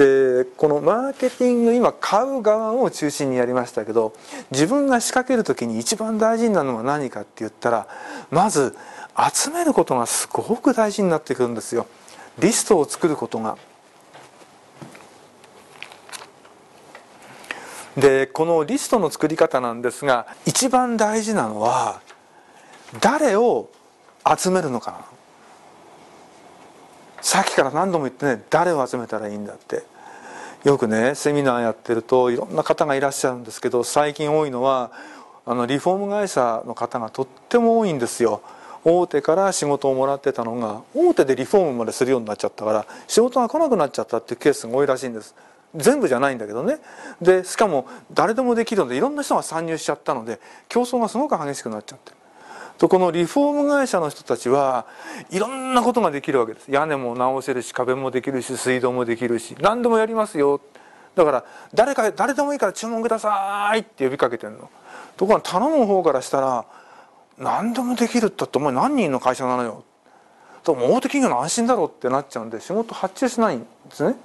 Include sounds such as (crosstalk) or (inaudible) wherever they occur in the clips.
でこのマーケティング今買う側を中心にやりましたけど自分が仕掛ける時に一番大事なのは何かって言ったらまず集めることがすごく大事になってくるんですよ。リストを作ることが。でこのリストの作り方なんですが一番大事なのは誰を集めるのかなさっきから何度も言ってね誰を集めたらいいんだって。よくねセミナーやってるといろんな方がいらっしゃるんですけど最近多いのはあのリフォーム会社の方がとっても多いんですよ。大手から仕事をもらってたのが大手でリフォームまでするようになっちゃったから仕事が来なくなっちゃったっていうケースが多いらしいんです。全部じゃないんだけどね。でしかも誰でもできるのでいろんな人が参入しちゃったので競争がすごく激しくなっちゃって。とこのリフォーム会社の人たちはいろんなことができるわけです。屋根も直せるし壁もできるし水道もできるし何でもやりますよ。だから誰か誰でもいいから注文くださいって呼びかけてるの。ところが頼む方からしたら何でもできるったってお前何人の会社なのよ。と大手企業の安心だろってなっちゃうんで仕事発注しないんですね。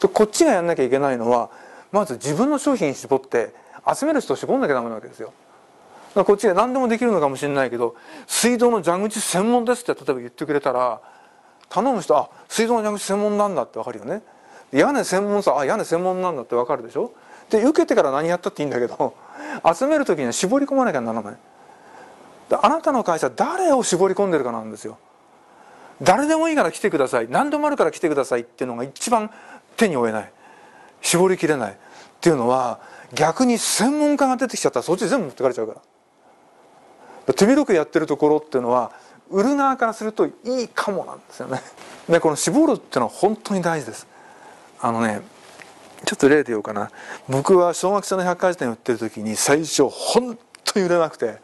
でこっちがやんなきゃいけないのはまず自分の商品絞って集める人を絞んなきゃダメなわけですよ。こっちで何でもできるのかもしれないけど水道の蛇口専門ですって例えば言ってくれたら頼む人あ水道の蛇口専門なんだって分かるよね。屋根専門さあ屋根専門なんだって分かるでしょ。で受けてから何やったっていいんだけど (laughs) 集める時には絞り込まなきゃならない。あなたの会社誰を絞り込んでるかなんですよ。誰でもいいから来てください。何でもあるから来てくださいっていうのが一番手に負えない。絞りきれないっていうのは逆に専門家が出てきちゃったらそっち全部持ってかれちゃうから。手広くやってるところっていうのは売る側からするといいかもなんですよね。(laughs) でこの絞るっていうのは本当に大事です。あのねちょっと例で言おうかな僕は小学生の百科事典売ってる時に最初本当に売れなくて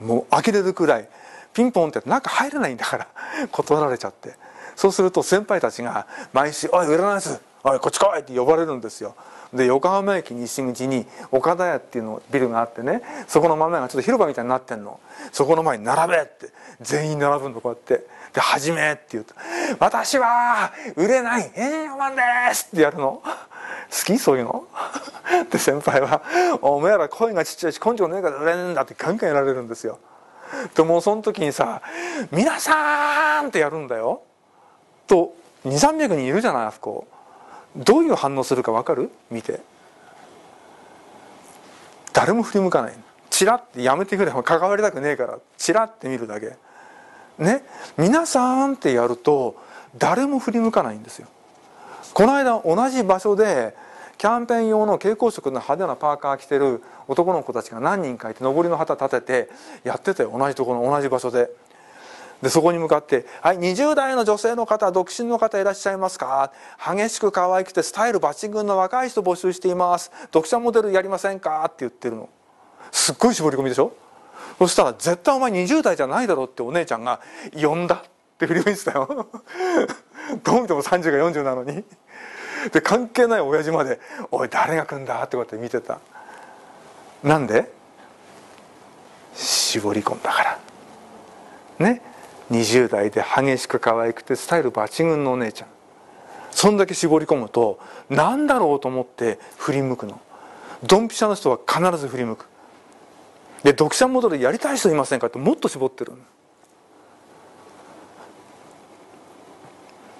もう呆れるくらいピンポンって中入れないんだから (laughs) 断られちゃってそうすると先輩たちが毎週「おい売れないですおいこっち来い!」って呼ばれるんですよ。で横浜駅西口に岡田屋っていうのビルがあってねそこの真ん前がちょっと広場みたいになってんのそこの前に並べって全員並ぶのこうやってで「始め」って言うと「私は売れない営業マンです」ってやるの好きそういうの？(laughs) で先輩は「お前ら声がちっちゃいし根性ねえから売れねえんだ」ってガンガンやられるんですよでもその時にさ「皆さん!」ってやるんだよと2300人いるじゃないあそこどういう反応するか分かる？見て。誰も振り向かない。チラッてやめてくれ。関わりたくねえから。チラッて見るだけ。ね？皆さんってやると誰も振り向かないんですよ。この間同じ場所でキャンペーン用の蛍光色の派手なパーカー着てる男の子たちが何人かいて上りの旗立ててやってたよ。同じところ同じ場所で。でそこに向かって「はい20代の女性の方独身の方いらっしゃいますか？激しく可愛くてスタイル抜群の若い人募集しています。読者モデルやりませんか?」って言ってるの。すっごい絞り込みでしょ？そしたら「絶対お前20代じゃないだろ」ってお姉ちゃんが「呼んだ」って振り向いてたよ。(laughs) どう見ても30か40なのに。で関係ない親父まで「おい誰が来んだ?」ってこうやって見てた。なんで？絞り込んだから。ね？20代で激しく可愛くてスタイル抜群のお姉ちゃんそんだけ絞り込むと何だろうと思って振り向くのドンピシャの人は必ず振り向くで読者モデルやりたい人いませんかってもっと絞ってる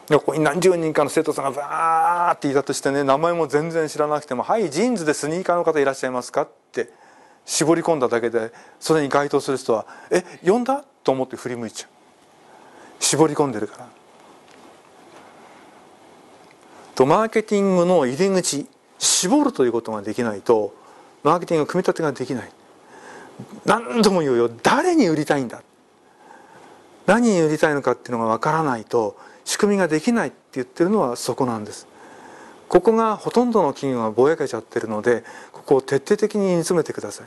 でここに何十人かの生徒さんがバーっていたとしてね名前も全然知らなくても「はいジーンズでスニーカーの方いらっしゃいますか?」って絞り込んだだけでそれに該当する人は「え呼んだ?」と思って振り向いちゃう絞り込んでるから。とマーケティングの入り口絞るということができないとマーケティング組み立てができない。何度も言うよ。誰に売りたいんだ。何に売りたいのかっていうのがわからないと仕組みができないって言ってるのはそこなんです。ここがほとんどの企業がぼやけちゃってるのでここを徹底的に煮詰めてください。